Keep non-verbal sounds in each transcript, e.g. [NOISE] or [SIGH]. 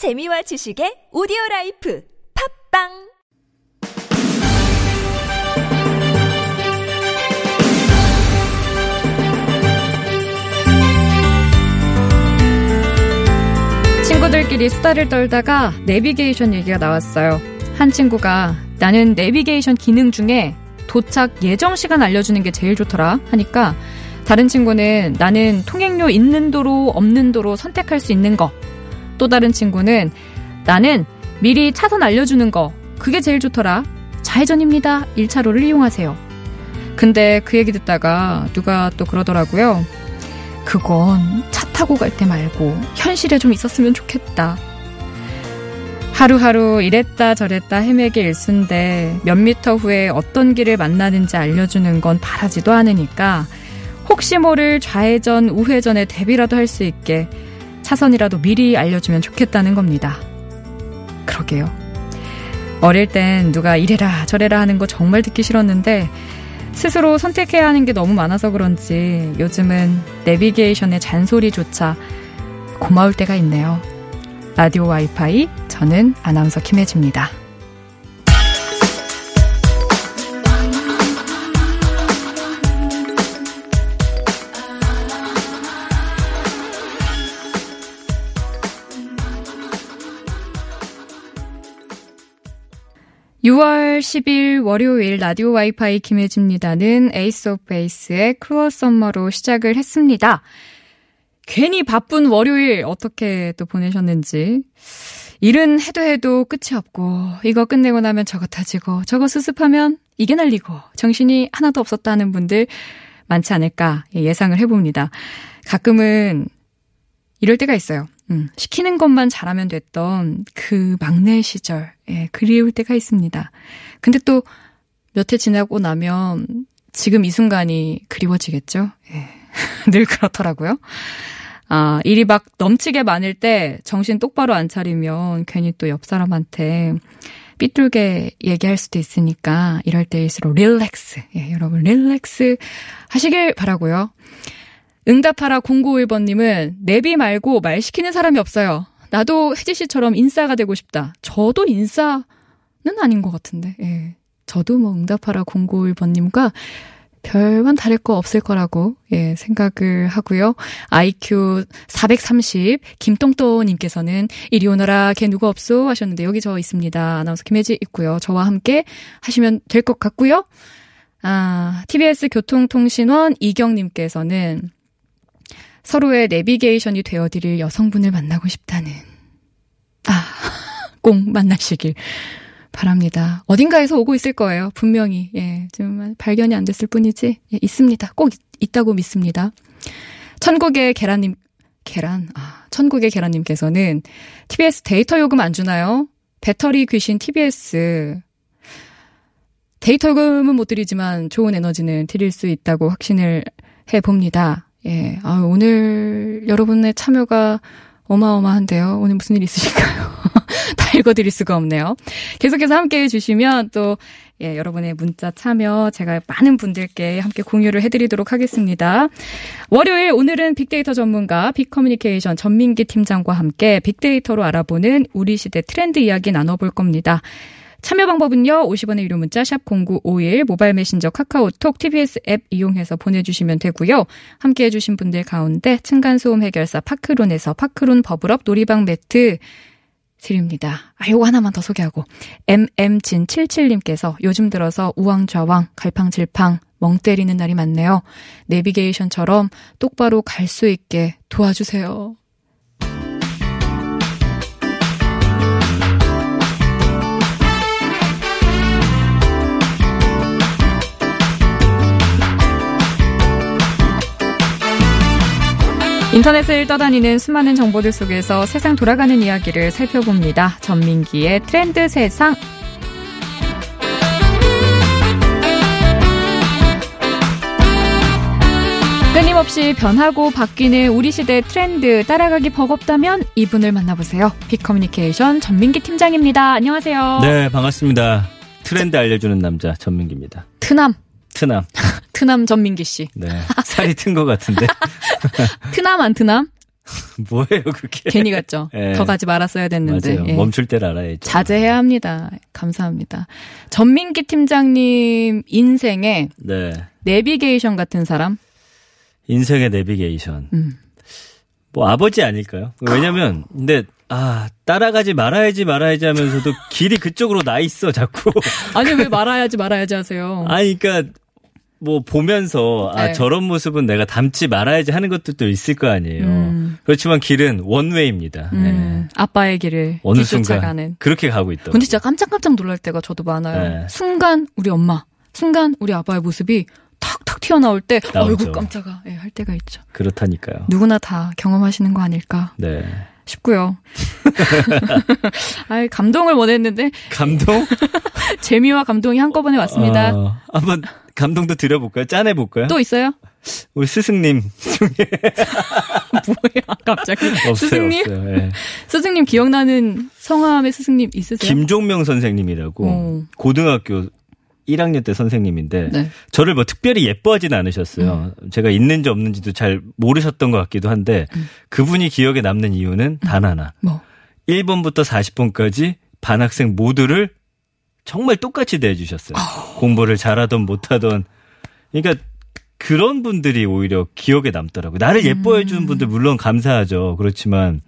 재미와 지식의 오디오 라이프 팟빵 친구들끼리 수다를 떨다가 내비게이션 얘기가 나왔어요. 한 친구가 나는 내비게이션 기능 중에 도착 예정 시간 알려주는 게 제일 좋더라 하니까 다른 친구는 나는 통행료 있는 도로 없는 도로 선택할 수 있는 거. 또 다른 친구는 나는 미리 차선 알려주는 거. 그게 제일 좋더라. 좌회전입니다. 1차로를 이용하세요. 근데 그 얘기 듣다가 누가 또 그러더라고요. 그건 차 타고 갈 때 말고 현실에 좀 있었으면 좋겠다. 하루하루 이랬다 저랬다 헤매기 일순데 몇 미터 후에 어떤 길을 만나는지 알려주는 건 바라지도 않으니까 혹시 모를 좌회전, 우회전에 대비라도 할 수 있게 차선이라도 미리 알려주면 좋겠다는 겁니다. 그러게요. 어릴 땐 누가 이래라 저래라 하는 거 정말 듣기 싫었는데 스스로 선택해야 하는 게 너무 많아서 그런지 요즘은 내비게이션의 잔소리조차 고마울 때가 있네요. 라디오 와이파이 저는 아나운서 김혜지입니다. 6월 10일 월요일 라디오 와이파이 김혜지입니다는 Ace of Base의 Cruel Summer로 시작을 했습니다. 괜히 바쁜 월요일 어떻게 또 보내셨는지. 일은 해도 해도 끝이 없고, 이거 끝내고 나면 저거 터지고, 저거 수습하면 이게 날리고, 정신이 하나도 없었다는 분들 많지 않을까 예상을 해봅니다. 가끔은 이럴 때가 있어요. 음, 시키는 것만 잘하면 됐던 그 막내 시절, 예, 그리울 때가 있습니다. 근데 또 몇 해 지나고 나면 지금 이 순간이 그리워지겠죠? 예, [LAUGHS] 늘 그렇더라고요. 아, 일이 막 넘치게 많을 때 정신 똑바로 안 차리면 괜히 또 옆 사람한테 삐뚤게 얘기할 수도 있으니까 이럴 때일수록 릴렉스. 예, 여러분 릴렉스 하시길 바라고요. 응답하라 0951번님은 내비 말고 말 시키는 사람이 없어요. 나도 혜지 씨처럼 인싸가 되고 싶다. 저도 인싸는 아닌 것 같은데. 예. 저도 뭐 응답하라 0951번님과 별반 다를 거 없을 거라고 예, 생각을 하고요. IQ 430 김똥또님께서는 이리 오너라 걔 누구 없소 하셨는데 여기 저 있습니다. 아나운서 김혜지 있고요. 저와 함께 하시면 될 것 같고요. 아, TBS 교통통신원 이경님께서는 서로의 내비게이션이 되어드릴 여성분을 만나고 싶다는. 아, [LAUGHS] 꼭 만나시길 바랍니다. 어딘가에서 오고 있을 거예요. 분명히. 예, 좀 발견이 안 됐을 뿐이지. 예, 있습니다. 꼭 있, 다고 믿습니다. 천국의 계란님, 계란, 아, 천국의 계란님께서는 TBS 데이터 요금 안 주나요? 배터리 귀신 TBS. 데이터 요금은 못 드리지만 좋은 에너지는 드릴 수 있다고 확신을 해 봅니다. 예, 아, 오늘 여러분의 참여가 어마어마한데요. 오늘 무슨 일 있으실까요? [LAUGHS] 다 읽어드릴 수가 없네요. 계속해서 함께 해주시면 또, 예, 여러분의 문자 참여 제가 많은 분들께 함께 공유를 해드리도록 하겠습니다. 월요일 오늘은 빅데이터 전문가 빅커뮤니케이션 전민기 팀장과 함께 빅데이터로 알아보는 우리 시대 트렌드 이야기 나눠볼 겁니다. 참여 방법은요. 50원의 유료 문자 샵 0951 모바일 메신저 카카오톡 TBS 앱 이용해서 보내주시면 되고요. 함께 해주신 분들 가운데 층간소음 해결사 파크론에서 파크론 버블업 놀이방 매트 드립니다. 아, 요거 하나만 더 소개하고. MM진77님께서 요즘 들어서 우왕좌왕, 갈팡질팡, 멍 때리는 날이 많네요. 내비게이션처럼 똑바로 갈 수 있게 도와주세요. 인터넷을 떠다니는 수많은 정보들 속에서 세상 돌아가는 이야기를 살펴봅니다. 전민기의 트렌드 세상. 끊임없이 변하고 바뀌는 우리 시대 트렌드 따라가기 버겁다면 이분을 만나보세요. 빅커뮤니케이션 전민기 팀장입니다. 안녕하세요. 네, 반갑습니다. 트렌드 알려주는 남자 전민기입니다. 트남. 트남. [LAUGHS] 트남 전민기 씨. 네. 살이 튼 것 같은데. [LAUGHS] 트남 안 트남? [LAUGHS] 뭐예요, 그게? 괜히 갔죠. 예. 더 가지 말았어야 됐는데. 맞아요. 예. 멈출 때를 알아야죠. 자제해야 합니다. 감사합니다. 전민기 팀장님 인생에 네. 내비게이션 같은 사람? 인생의 내비게이션. 음. 뭐 아버지 아닐까요? 왜냐면 근데 아 따라가지 말아야지 말아야지 하면서도 길이 그쪽으로 나 있어 자꾸. 아니 왜 말아야지 말아야지 하세요. 아니 그러니까 뭐 보면서 아 네. 저런 모습은 내가 담지 말아야지 하는 것도 있을 거 아니에요. 음. 그렇지만 길은 원웨이입니다. 음, 네. 아빠의 길을 어느. 순간 그렇게 가고 있더. 근데 진짜 깜짝깜짝 놀랄 때가 저도 많아요. 네. 순간 우리 엄마, 순간 우리 아빠의 모습이 탁탁 튀어나올 때, 나오죠. 아이고 깜짝아, 예, 할 때가 있죠. 그렇다니까요. 누구나 다 경험하시는 거 아닐까 네. 싶고요. [LAUGHS] 아, 감동을 원했는데 감동? [LAUGHS] 재미와 감동이 한꺼번에 왔습니다. 어, 한번 감동도 드려볼까요? 짠해 볼까요? 또 있어요? 우리 스승님 [LAUGHS] 뭐야, 갑자기 없어요. 스승님? 없어요. 예. 스승님 기억나는 성함의 스승님 있으세요? 김종명 선생님이라고 어. 고등학교 1학년 때 선생님인데 네. 저를 뭐 특별히 예뻐하진 않으셨어요. 제가 있는지 없는지도 잘 모르셨던 것 같기도 한데 그분이 기억에 남는 이유는 단 하나. 뭐 1번부터 40번까지 반 학생 모두를 정말 똑같이 대해주셨어요. 공부를 잘하던 못하던. 그러니까 그런 분들이 오히려 기억에 남더라고요. 나를 예뻐해 주는 분들 물론 감사하죠. 그렇지만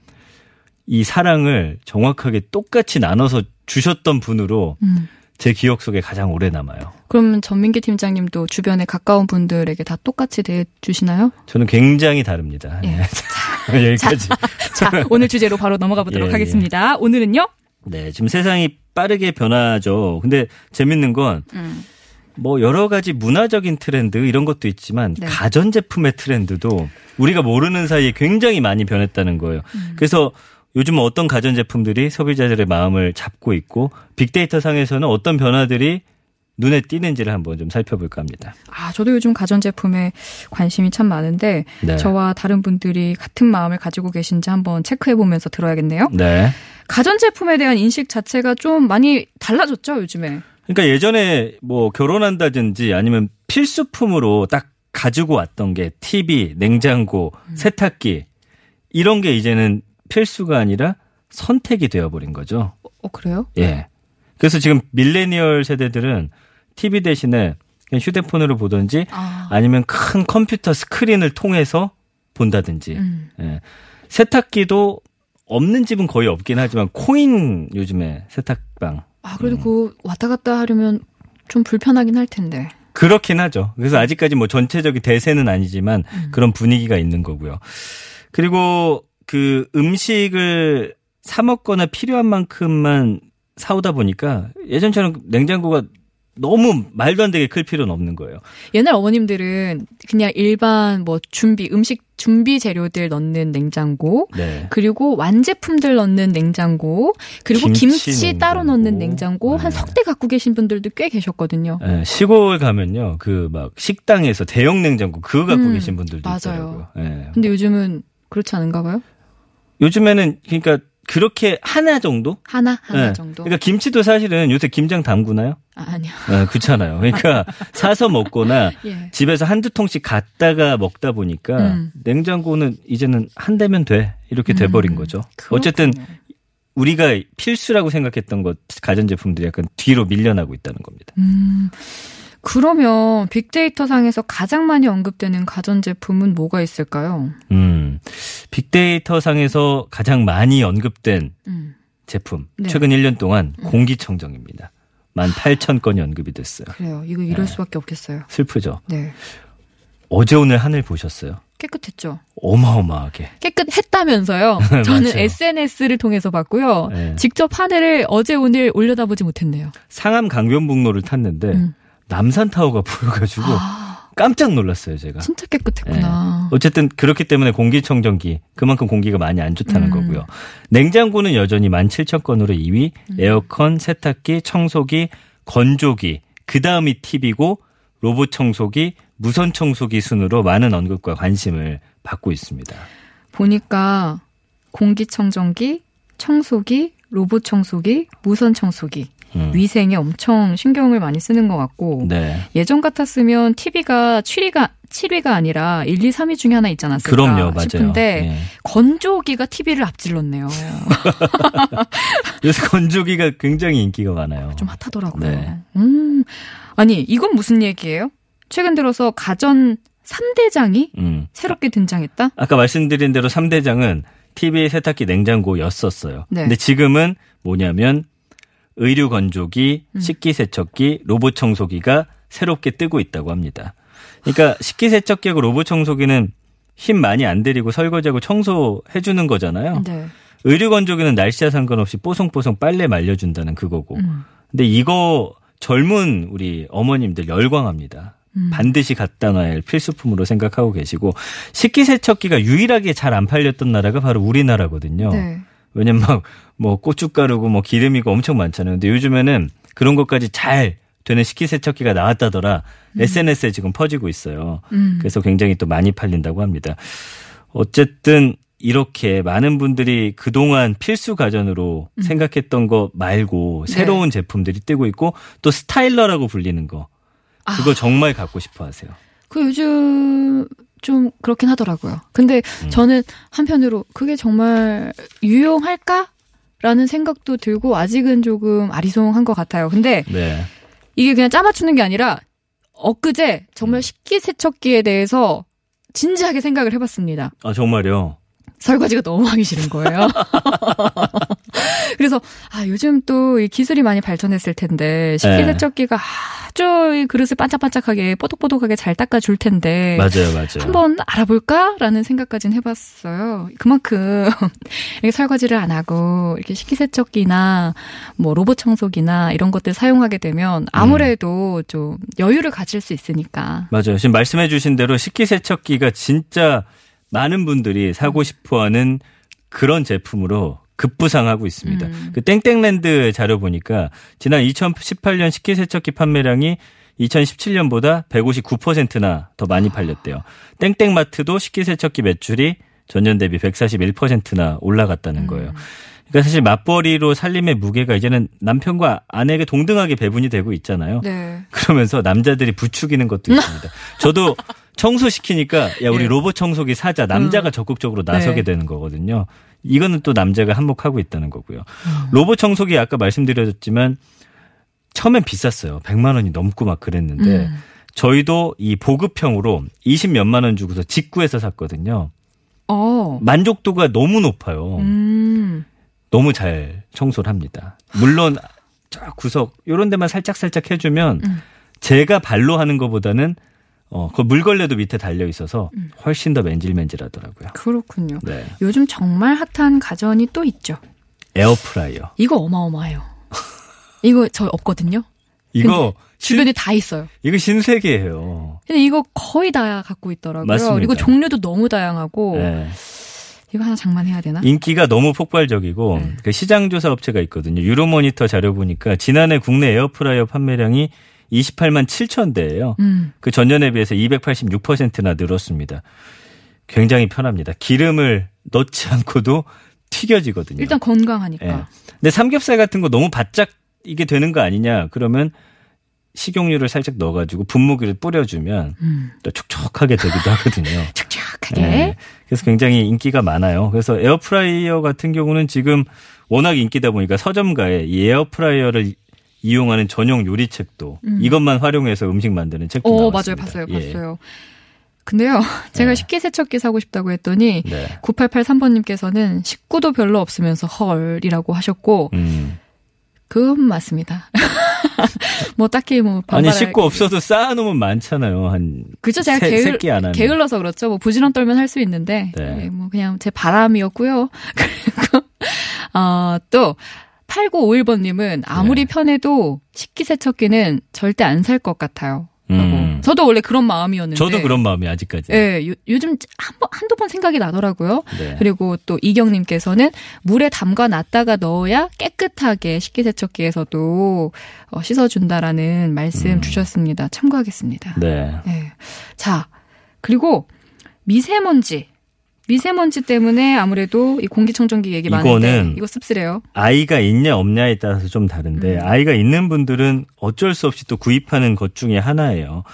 이 사랑을 정확하게 똑같이 나눠서 주셨던 분으로 음. 제 기억 속에 가장 오래 남아요. 그러면 전민기 팀장님도 주변에 가까운 분들에게 다 똑같이 대해주시나요? 저는 굉장히 다릅니다. 예. 네. [LAUGHS] 여기까지. [LAUGHS] 자, 오늘 주제로 바로 넘어가 보도록 예, 예. 하겠습니다. 오늘은요? 네, 지금 세상이 빠르게 변하죠. 근데 재밌는 건 음. 뭐 여러 가지 문화적인 트렌드 이런 것도 있지만 네. 가전제품의 트렌드도 우리가 모르는 사이에 굉장히 많이 변했다는 거예요. 음. 그래서 요즘 어떤 가전제품들이 소비자들의 마음을 잡고 있고 빅데이터 상에서는 어떤 변화들이 눈에 띄는지를 한번 좀 살펴볼까 합니다. 아, 저도 요즘 가전제품에 관심이 참 많은데, 네. 저와 다른 분들이 같은 마음을 가지고 계신지 한번 체크해보면서 들어야겠네요. 네. 가전제품에 대한 인식 자체가 좀 많이 달라졌죠, 요즘에. 그러니까 예전에 뭐 결혼한다든지 아니면 필수품으로 딱 가지고 왔던 게 TV, 냉장고, 음. 세탁기 이런 게 이제는 필수가 아니라 선택이 되어버린 거죠. 어, 그래요? 예. 그래서 지금 밀레니얼 세대들은 TV 대신에 그냥 휴대폰으로 보든지 아, 아니면 큰 컴퓨터 스크린을 통해서 본다든지. 음. 예. 세탁기도 없는 집은 거의 없긴 하지만 코인 요즘에 세탁방 아, 그래도 그 왔다 갔다 하려면 좀 불편하긴 할 텐데. 그렇긴 하죠. 그래서 아직까지 뭐 전체적인 대세는 아니지만 그런 분위기가 있는 거고요. 그리고 그 음식을 사 먹거나 필요한 만큼만 사오다 보니까 예전처럼 냉장고가 너무 말도 안 되게 클 필요는 없는 거예요. 옛날 어머님들은 그냥 일반 뭐 준비, 음식 준비 재료들 넣는 냉장고, 네. 그리고 완제품들 넣는 냉장고, 그리고 김치 김치, 따로. 넣는 냉장고 한 네. 석대 갖고 계신 분들도 꽤 계셨거든요. 예, 시골 가면요. 그 막 식당에서 대형 냉장고 그거 갖고 음, 계신 분들도 맞아요. 있더라고요. 예. 근데 요즘은 그렇지 않은가 봐요? 요즘에는 그러니까 그렇게 하나 정도? 하나, 하나 예. 정도. 그러니까 김치도 사실은 요새 김장 담그나요? 아, 아니요. 예, 그렇잖아요. 그러니까 [LAUGHS] 사서 먹거나 [LAUGHS] 예. 집에서 한두 통씩 갖다가 먹다 보니까 음. 냉장고는 이제는 한 대면 돼. 이렇게 돼버린 음, 거죠. 그렇군요. 어쨌든 우리가 필수라고 생각했던 것 가전제품들이 약간 뒤로 밀려나고 있다는 겁니다. 음, 그러면 빅데이터 상에서 가장 많이 언급되는 가전제품은 뭐가 있을까요? 음. 빅데이터 상에서 가장 많이 언급된 음, 제품. 네. 최근 1년 동안 공기청정입니다. 18,000건이 언급이 됐어요. 그래요. 이거 이럴 네. 수밖에 없겠어요. 슬프죠. 네. 어제 오늘 하늘 보셨어요? 깨끗했죠. 어마어마하게. 깨끗했다면서요. [LAUGHS] 저는. SNS를 통해서 봤고요. 네. 직접 하늘을 어제 오늘 올려다보지 못했네요. 상암 강변북로를 탔는데 음. 남산타워가 [LAUGHS] 보여가지고 아, 깜짝 놀랐어요, 제가. 진짜 깨끗했구나. 어쨌든 그렇기 때문에 공기청정기 그만큼 공기가 많이 안 좋다는 음. 거고요. 냉장고는 여전히 17,000건으로 2위, 음. 에어컨, 세탁기, 청소기, 건조기, 그 다음이 TV고 로봇 청소기, 무선 청소기 순으로 많은 언급과 관심을 받고 있습니다. 보니까 공기청정기, 청소기, 로봇 청소기, 무선 청소기 음. 위생에 엄청 신경을 많이 쓰는 것 같고 네. 예전 같았으면 TV가 7위가 7위가 아니라 1, 2, 3위 중에 하나 있지 않았을까 그럼요, 맞아요. 싶은데 예. 건조기가 TV를 앞질렀네요. [LAUGHS] 요새 건조기가 굉장히 인기가 많아요. 좀 핫하더라고요. 네. 음. 아니, 이건 무슨 얘기예요? 최근 들어서 가전 3대장이 음. 새롭게 등장했다? 아까 말씀드린 대로 3대장은 TV, 세탁기, 냉장고였었어요. 네. 근데 지금은 뭐냐면 의류 건조기, 음. 식기 세척기, 로봇 청소기가 새롭게 뜨고 있다고 합니다. 그러니까 식기 세척기하고 로봇 청소기는 힘 많이 안 들이고 설거지하고 청소해 주는 거잖아요. 네. 의류 건조기는 날씨와 상관없이 뽀송뽀송 빨래 말려준다는 그거고. 음. 근데 이거 젊은 우리 어머님들 열광합니다. 음. 반드시 갖다 놔야 할 필수품으로 생각하고 계시고 식기세척기가 유일하게 잘 안 팔렸던 나라가 바로 우리나라거든요. 네. 왜냐면 막 뭐 고춧가루고 뭐 기름이고 엄청 많잖아요. 근데 요즘에는 그런 것까지 잘 되는 식기세척기가 나왔다더라. SNS에 지금 퍼지고 있어요. 음. 그래서 굉장히 또 많이 팔린다고 합니다. 어쨌든 이렇게 많은 분들이 그동안 필수 가전으로 음. 생각했던 거 말고 네. 새로운 제품들이 뜨고 있고 또 스타일러라고 불리는 거. 그거 아. 정말 갖고 싶어 하세요. 그 요즘 좀 그렇긴 하더라고요. 근데 음. 저는 한편으로 그게 정말 유용할까? 라는 생각도 들고 아직은 조금 아리송한 것 같아요. 근데 네. 이게 그냥 짜맞추는 게 아니라 엊그제 정말 음. 식기세척기에 대해서 진지하게 생각을 해봤습니다. 아, 정말요? 설거지가 너무 하기 싫은 거예요. [LAUGHS] 그래서 아 요즘 또 이 기술이 많이 발전했을 텐데 식기세척기가 아주 이 그릇을 반짝반짝하게 뽀독뽀독하게 잘 닦아줄 텐데 맞아요, 맞아요. 한번 알아볼까라는 생각까지는 해봤어요. 그만큼 [LAUGHS] 이렇게 설거지를 안 하고 이렇게 식기세척기나 뭐 로봇 청소기나 이런 것들 사용하게 되면 아무래도 좀 여유를 가질 수 있으니까. 맞아요. 지금 말씀해 주신 대로 식기세척기가 진짜 많은 분들이 사고 싶어 하는 그런 제품으로 급부상하고 있습니다. 음. 그 땡땡랜드 자료 보니까 지난 2018년 식기세척기 판매량이 2017년보다 159%나 더 많이 팔렸대요. 땡땡마트도 식기세척기 매출이 전년 대비 141%나 올라갔다는 거예요. 그러니까 사실 맞벌이로 살림의 무게가 이제는 남편과 아내에게 동등하게 배분이 되고 있잖아요. 네. 그러면서 남자들이 부추기는 것도 있습니다. 저도 [LAUGHS] 청소 시키니까 야 우리 예. 로봇 청소기 사자 남자가 적극적으로 나서게 네. 되는 거거든요. 이거는 또 남자가 한몫하고 있다는 거고요. 음. 로봇 청소기 아까 말씀드렸지만 처음엔 비쌌어요. 100만 원이 넘고 막 그랬는데 음. 저희도 이 보급형으로 20 몇만 원 주고서 직구해서 샀거든요. 어. 만족도가 너무 높아요. 음. 너무 잘 청소를 합니다. 물론 저 구석 요런 데만 살짝 살짝 해주면 음. 제가 발로 하는 것보다는 어, 그 물걸레도 밑에 달려 있어서 음. 훨씬 더 맨질맨질하더라고요. 그렇군요. 네. 요즘 정말 핫한 가전이 또 있죠. air fryer. 이거 어마어마해요. [LAUGHS] 이거 저 없거든요. 이거 신, 주변에 다 있어요. 이거 신세계예요. 근데 이거 거의 다 갖고 있더라고요. 맞습니다. 그리고 종류도 너무 다양하고 네. 이거 하나 장만해야 되나? 인기가 너무 폭발적이고 네. 그 시장 조사 업체가 있거든요. Euromonitor 자료 보니까 지난해 국내 air fryer 판매량이 28만 7천 대예요. 음. 그 전년에 비해서 286%나 늘었습니다. 굉장히 편합니다. 기름을 넣지 않고도 튀겨지거든요. 일단 건강하니까. 예. 근데 삼겹살 같은 거 너무 바짝 이게 되는 거 아니냐? 그러면 식용유를 살짝 넣어가지고 분무기를 뿌려주면 음. 또 촉촉하게 되기도 하거든요. [LAUGHS] 촉촉하게. 예. 그래서 굉장히 인기가 많아요. 그래서 air fryer 같은 경우는 지금 워낙 인기다 보니까 서점가에 이 air fryer를 이용하는 전용 요리책도 음. 이것만 활용해서 음식 만드는 책도 어, 맞아요. 나왔습니다. 봤어요. 예. 봤어요. 근데요. [LAUGHS] 제가 네. 식기 세척기 사고 싶다고 했더니 네. 9883번님께서는 식구도 별로 없으면서 헐이라고 하셨고 음. 그건 맞습니다. [LAUGHS] 뭐 딱히 뭐 아니 반발할 식구 없어도 쌓아놓으면 많잖아요. 한 그죠 제가 세- 게을. 게을러서 그렇죠. 뭐 부지런 떨면 할 수 있는데 네. 예, 뭐 그냥 제 바람이었고요. [LAUGHS] 그리고 어또 8951번님은 아무리 네. 편해도 식기세척기는 절대 안 살 것 같아요. 음. 저도 원래 그런 마음이었는데. 저도 그런 마음이 아직까지. 예, 요, 요즘 한 번, 한두 번 생각이 나더라고요. 네. 그리고 또 이경님께서는 물에 담가 놨다가 넣어야 깨끗하게 식기세척기에서도 어, 씻어준다라는 말씀 음. 주셨습니다. 참고하겠습니다. 네. 네. 자, 그리고 미세먼지. 미세먼지 때문에 아무래도 이 공기청정기 얘기 많은데 이거 씁쓸해요. 아이가 있냐 없냐에 따라서 좀 다른데 음. 아이가 있는 분들은 어쩔 수 없이 또 구입하는 것 중에 하나예요.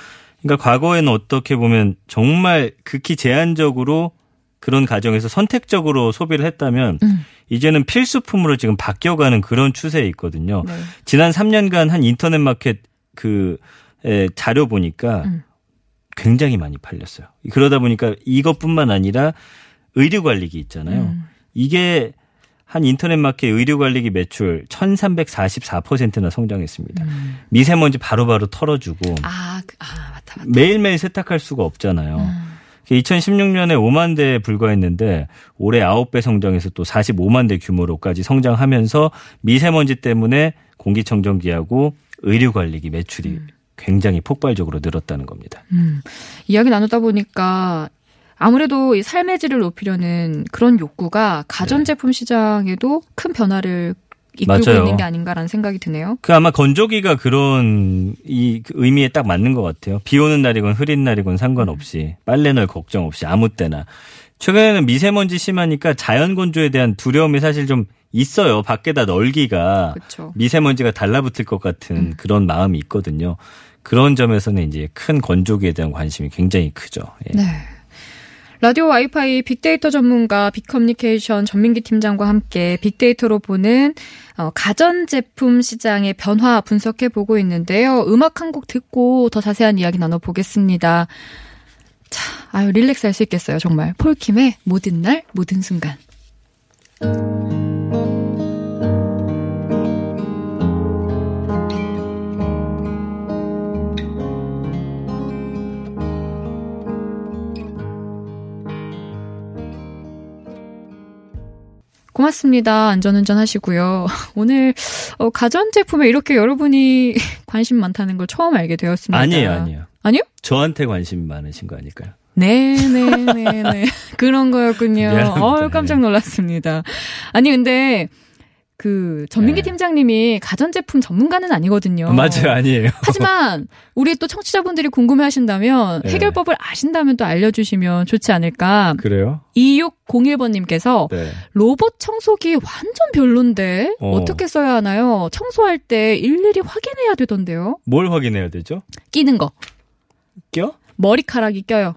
그러니까 과거에는 어떻게 보면 정말 극히 제한적으로 그런 가정에서 선택적으로 소비를 했다면 음. 이제는 필수품으로 지금 바뀌어가는 그런 추세에 있거든요. 네. 지난 3년간 한 인터넷 마켓 그 에, 자료 보니까 음. 굉장히 많이 팔렸어요. 그러다 보니까 이것뿐만 아니라 의류 관리기 있잖아요. 음. 이게 한 인터넷 마켓 의류 관리기 매출 1344%나 성장했습니다. 음. 미세먼지 바로바로 털어주고 아, 그- 아 맞다 맞다. 매일매일 세탁할 수가 없잖아요. 음. 2016년에 5만 대에 불과했는데 올해 9배 성장해서 또 45만 대 규모로까지 성장하면서 미세먼지 때문에 공기청정기하고 의류관리기 매출이 굉장히 폭발적으로 늘었다는 겁니다. 음. 이야기 나누다 보니까 아무래도 이 삶의 질을 높이려는 그런 욕구가 가전제품 시장에도 큰 변화를 이끌고 맞아요. 있는 게 아닌가라는 생각이 드네요. 그 아마 건조기가 그런 이그 의미에 딱 맞는 것 같아요. 비 오는 날이건 흐린 날이건 상관없이 빨래 널 걱정 없이 아무 때나. 최근에는 미세먼지 심하니까 자연 건조에 대한 두려움이 사실 좀 있어요. 밖에다 널기가 그렇죠. 미세먼지가 달라붙을 것 같은 그런 마음이 있거든요. 그런 점에서는 이제 큰 건조기에 대한 관심이 굉장히 크죠. 예. 네. 라디오 와이파이 빅데이터 전문가 빅커뮤니케이션 전민기 팀장과 함께 빅데이터로 보는 어, 가전제품 시장의 변화 분석해 보고 있는데요. 음악 한 곡 듣고 더 자세한 이야기 나눠보겠습니다. 자, 아유, 릴렉스 할 수 있겠어요, 정말. 폴킴의 모든 날, 모든 순간. 고맙습니다. 안전운전 하시고요. [LAUGHS] 오늘 어, 가전제품에 이렇게 여러분이 [LAUGHS] 관심 많다는 걸 처음 알게 되었습니다. 아니에요, 아니에요. 아니요? 저한테 관심이 많으신 거 아닐까요? 네, 네, 네, 네. [LAUGHS] 그런 거였군요. 미안합니다. 어 깜짝 놀랐습니다. 아니, 근데, 그, 전민기 네. 팀장님이 가전제품 전문가는 아니거든요. 맞아요, 아니에요. [LAUGHS] 하지만, 우리 또 청취자분들이 궁금해 하신다면, 네. 해결법을 아신다면 또 알려주시면 좋지 않을까. 그래요? 2601번님께서, 네. 로봇 청소기 완전 별론데, 어. 어. 떻게 써야 하나요? 청소할 때 일일이 확인해야 되던데요? 뭘 확인해야 되죠? 끼는 거. 껴? 머리카락이 껴요.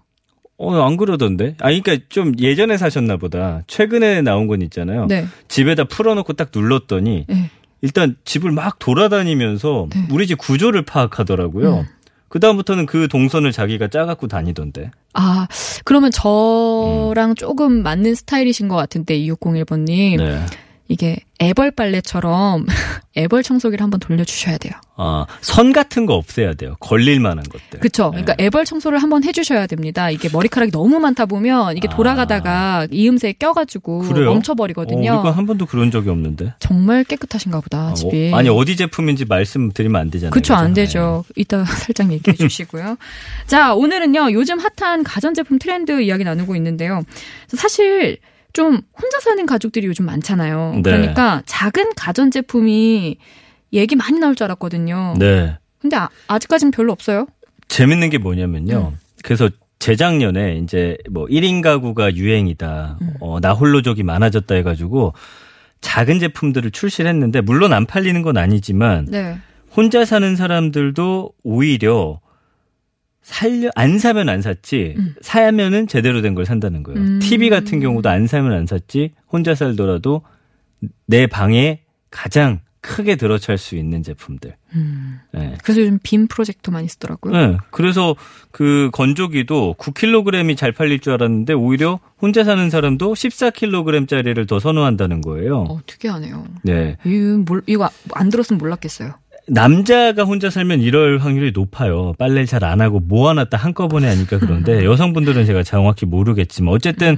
어, 안 그러던데. 아, 그러니까 좀 예전에 사셨나 보다. 최근에 나온 건 있잖아요. 네. 집에다 풀어놓고 딱 눌렀더니 네. 일단 집을 막 돌아다니면서 네. 우리 집 구조를 파악하더라고요. 음. 그 다음부터는 그 동선을 자기가 짜갖고 다니던데. 아, 그러면 저랑 조금 맞는 스타일이신 것 같은데, 2601번님. 네. 이게 애벌 빨래처럼 [LAUGHS] 애벌 청소기를 한번 돌려주셔야 돼요. 아, 선 같은 거 없애야 돼요. 걸릴 만한 것들. 네. 그러니까 애벌 청소를 한번 해주셔야 됩니다. 이게 머리카락이 너무 많다 보면 이게 아. 돌아가다가 이음새에 껴가지고 그래요? 멈춰버리거든요. 어, 우리가 한 번도 그런 적이 없는데. 정말 깨끗하신가 보다, 아, 집이. 어, 아니, 어디 제품인지 말씀드리면 안 되잖아요. 그쵸, 안? 되죠. 이따 [LAUGHS] 살짝 얘기해 주시고요. 자, 오늘은요, 요즘 핫한 가전제품 트렌드 이야기 나누고 있는데요. 사실, 좀 혼자 사는 가족들이 요즘 많잖아요. 네. 그러니까 작은 가전제품이 얘기 많이 나올 줄 알았거든요. 네. 근데 아, 아직까지는 별로 없어요. 재밌는 게 뭐냐면요. 음. 그래서 재작년에 이제 뭐 1인 가구가 유행이다. 음. 어, 나 홀로족이 많아졌다 해가지고 작은 제품들을 출시를 했는데 물론 안 팔리는 건 아니지만 네. 혼자 사는 사람들도 오히려 살려 안 사면 안 샀지 음. 사면은 제대로 된 걸 산다는 거예요. 음. TV 같은 경우도 안 사면 안 샀지 혼자 살더라도 내 방에 가장 크게 들어찰 수 있는 제품들. 음. 네. 그래서 요즘 빔 프로젝터 많이 쓰더라고요. 네. 그래서 그 건조기도 9kg이 잘 팔릴 줄 알았는데 오히려 혼자 사는 사람도 14kg짜리를 더 선호한다는 거예요. 어, 특이하네요. 네. 이거, 안 들었으면 몰랐겠어요. 남자가 혼자 살면 이럴 확률이 높아요. 빨래를 잘 안 하고 모아놨다 한꺼번에 하니까 그런데 [LAUGHS] 여성분들은 제가 정확히 모르겠지만 어쨌든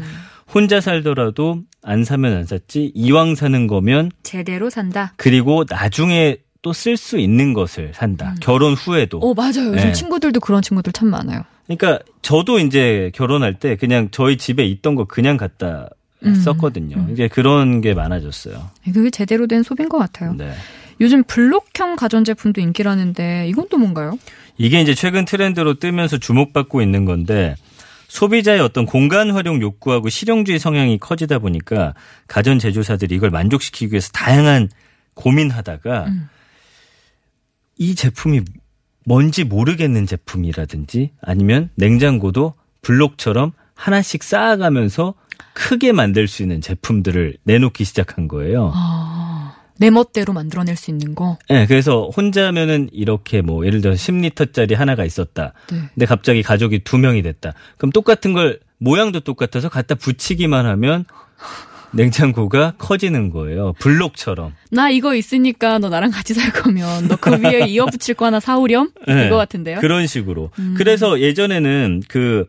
혼자 살더라도 안 사면 안 샀지 이왕 사는 거면 제대로 산다. 그리고 나중에 또 쓸 수 있는 것을 산다. 결혼 후에도. 어, 맞아요. 요즘 네. 친구들도 그런 친구들 참 많아요. 그러니까 저도 이제 결혼할 때 그냥 저희 집에 있던 거 그냥 갖다 음. 썼거든요. 이제 그런 게 많아졌어요. 그게 제대로 된 소비인 것 같아요. 네. 요즘 블록형 가전제품도 인기라는데 이건 또 뭔가요? 이게 이제 최근 트렌드로 뜨면서 주목받고 있는 건데 소비자의 어떤 공간 활용 욕구하고 실용주의 성향이 커지다 보니까 가전 제조사들이 이걸 만족시키기 위해서 다양한 고민하다가 음. 이 제품이 뭔지 모르겠는 제품이라든지 아니면 냉장고도 블록처럼 하나씩 쌓아가면서 크게 만들 수 있는 제품들을 내놓기 시작한 거예요. 아, 내 멋대로 만들어낼 수 있는 거. 네, 그래서 혼자면은 이렇게 뭐 예를 들어서 10리터짜리 하나가 있었다. 네. 근데 갑자기 가족이 두 명이 됐다. 그럼 똑같은 걸 모양도 똑같아서 갖다 붙이기만 하면 냉장고가 커지는 거예요. 블록처럼. 나 이거 있으니까 너 나랑 같이 살 거면 너 그 위에 [LAUGHS] 이어 붙일 거 하나 사오렴? 네, 이거 같은데요? 그런 식으로. 음. 그래서 예전에는 그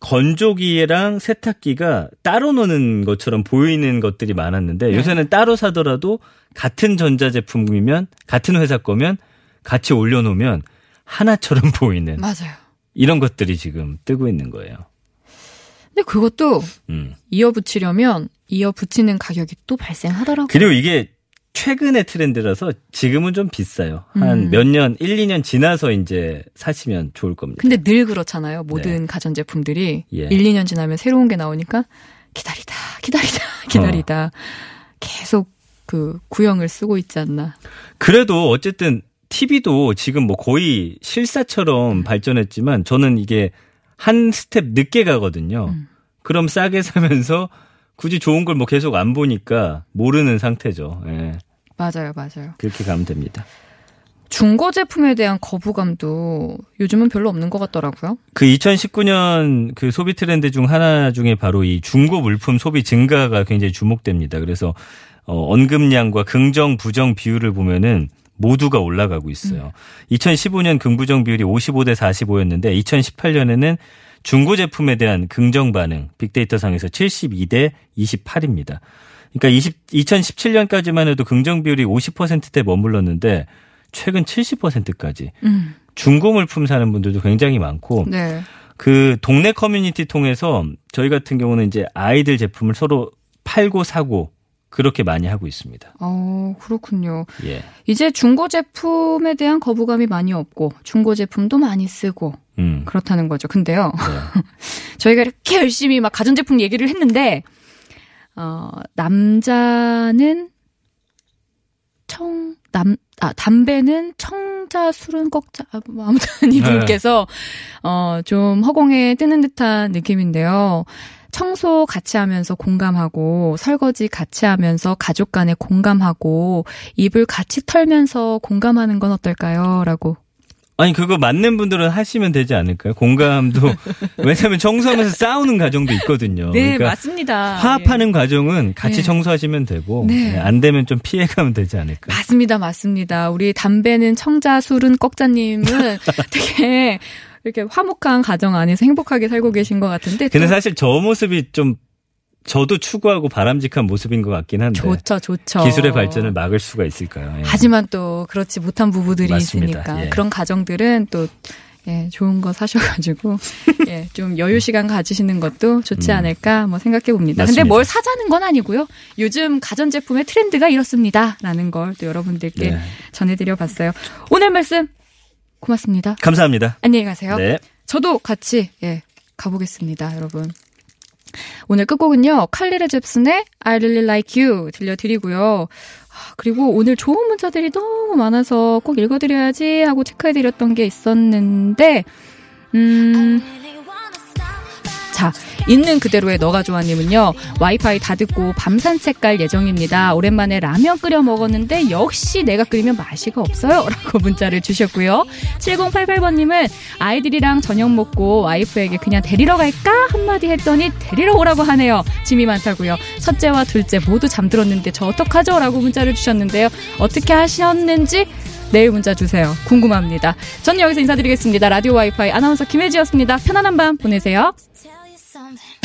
건조기랑 세탁기가 따로 노는 것처럼 보이는 것들이 많았는데 네. 요새는 따로 사더라도 같은 전자제품이면 같은 회사 거면 같이 올려놓으면 하나처럼 [LAUGHS] 보이는 맞아요. 이런 것들이 지금 뜨고 있는 거예요. 근데 그것도 음. 이어 붙이려면 이어 붙이는 가격이 또 발생하더라고요. 그리고 이게 최근의 트렌드라서 지금은 좀 비싸요. 한 음. 몇 년, 1, 2년 지나서 이제 사시면 좋을 겁니다. 근데 늘 그렇잖아요. 모든 가전제품들이 네. 예. 1, 2년 지나면 새로운 게 나오니까 기다리다, 기다리다, [LAUGHS] 어. 기다리다. 계속 그 구형을 쓰고 있지 않나. 그래도 어쨌든 TV도 지금 뭐 거의 실사처럼 발전했지만 저는 이게 한 스텝 늦게 가거든요. 음. 그럼 싸게 사면서 굳이 좋은 걸 뭐 계속 안 보니까 모르는 상태죠. 예. 맞아요, 맞아요. 그렇게 가면 됩니다. 중고 제품에 대한 거부감도 요즘은 별로 없는 것 같더라고요. 그 2019년 그 소비 트렌드 중 하나 중에 바로 이 중고 물품 소비 증가가 굉장히 주목됩니다. 그래서 어, 언급량과 긍정 부정 비율을 보면은 모두가 올라가고 있어요. 2015년 긍부정 비율이 55대 45였는데 2018년에는 중고 제품에 대한 긍정 반응 빅데이터 상에서 72대 28입니다. 그러니까 20, 2017년까지만 해도 긍정 비율이 50%대 머물렀는데 최근 70%까지 음, 중고 물품 사는 분들도 굉장히 많고 네. 그 동네 커뮤니티 통해서 저희 같은 경우는 이제 아이들 제품을 서로 팔고 사고 그렇게 많이 하고 있습니다. 어, 그렇군요. 예. 이제 중고 제품에 대한 거부감이 많이 없고 중고 제품도 많이 쓰고 음. 그렇다는 거죠. 근데요. 네. [LAUGHS] 저희가 이렇게 열심히 막 가전 제품 얘기를 했는데, 어, 남자는 청, 남, 아, 담배는 청자, 술은 꺽자, 아, 뭐 아무튼 [LAUGHS] 이분께서, 어, 좀 허공에 뜨는 듯한 느낌인데요. 청소 같이 하면서 공감하고, 설거지 같이 하면서 가족 간에 공감하고, 입을 같이 털면서 공감하는 건 어떨까요? 라고. 아니 그거 맞는 분들은 하시면 되지 않을까요? 공감도 [LAUGHS] 왜냐하면 청소하면서 싸우는 가정도 있거든요. 네, 그러니까 맞습니다. 화합하는 과정은 같이 네. 청소하시면 되고 네. 네, 안 되면 좀 피해가면 되지 않을까. 맞습니다, 맞습니다. 우리 담배는 청자, 술은 꺽자님은 [LAUGHS] 되게 이렇게 화목한 가정 안에서 행복하게 살고 계신 것 같은데. 근데 또 사실 저 모습이 좀 저도 추구하고 바람직한 모습인 것 같긴 한데 좋죠, 좋죠. 기술의 발전을 막을 수가 있을까요? 예. 하지만 또 그렇지 못한 부부들이 맞습니다. 있으니까 예. 그런 가정들은 또 예, 좋은 거 사셔가지고 [LAUGHS] 예, 좀 여유 시간 가지시는 것도 좋지 음. 않을까 뭐 생각해 봅니다. 근데 맞습니다. 뭘 사자는 건 아니고요. 요즘 가전 제품의 트렌드가 이렇습니다라는 걸 또 여러분들께 네. 전해드려 봤어요. 오늘 말씀 고맙습니다. 감사합니다. 안녕히 가세요. 네. 저도 같이 예 가보겠습니다, 여러분. 오늘 끝곡은요 칼리레 잽슨의 I Really Like You 들려드리고요. 아, 그리고 오늘 좋은 문자들이 너무 많아서 꼭 읽어드려야지 하고 체크해드렸던 게 있었는데 음. 자, 있는 그대로의 너가 좋아님은요, 와이파이 다 듣고 밤 산책 갈 예정입니다. 오랜만에 라면 끓여 먹었는데, 역시 내가 끓이면 맛이가 없어요. [LAUGHS] 라고 문자를 주셨고요. 7088번님은 아이들이랑 저녁 먹고 와이프에게 그냥 데리러 갈까? 한마디 했더니 데리러 오라고 하네요. 짐이 많다고요. 첫째와 둘째 모두 잠들었는데 저 어떡하죠? 라고 문자를 주셨는데요. 어떻게 하셨는지 내일 문자 주세요. 궁금합니다. 저는 여기서 인사드리겠습니다. 라디오 와이파이 아나운서 김혜지였습니다. 편안한 밤 보내세요. something.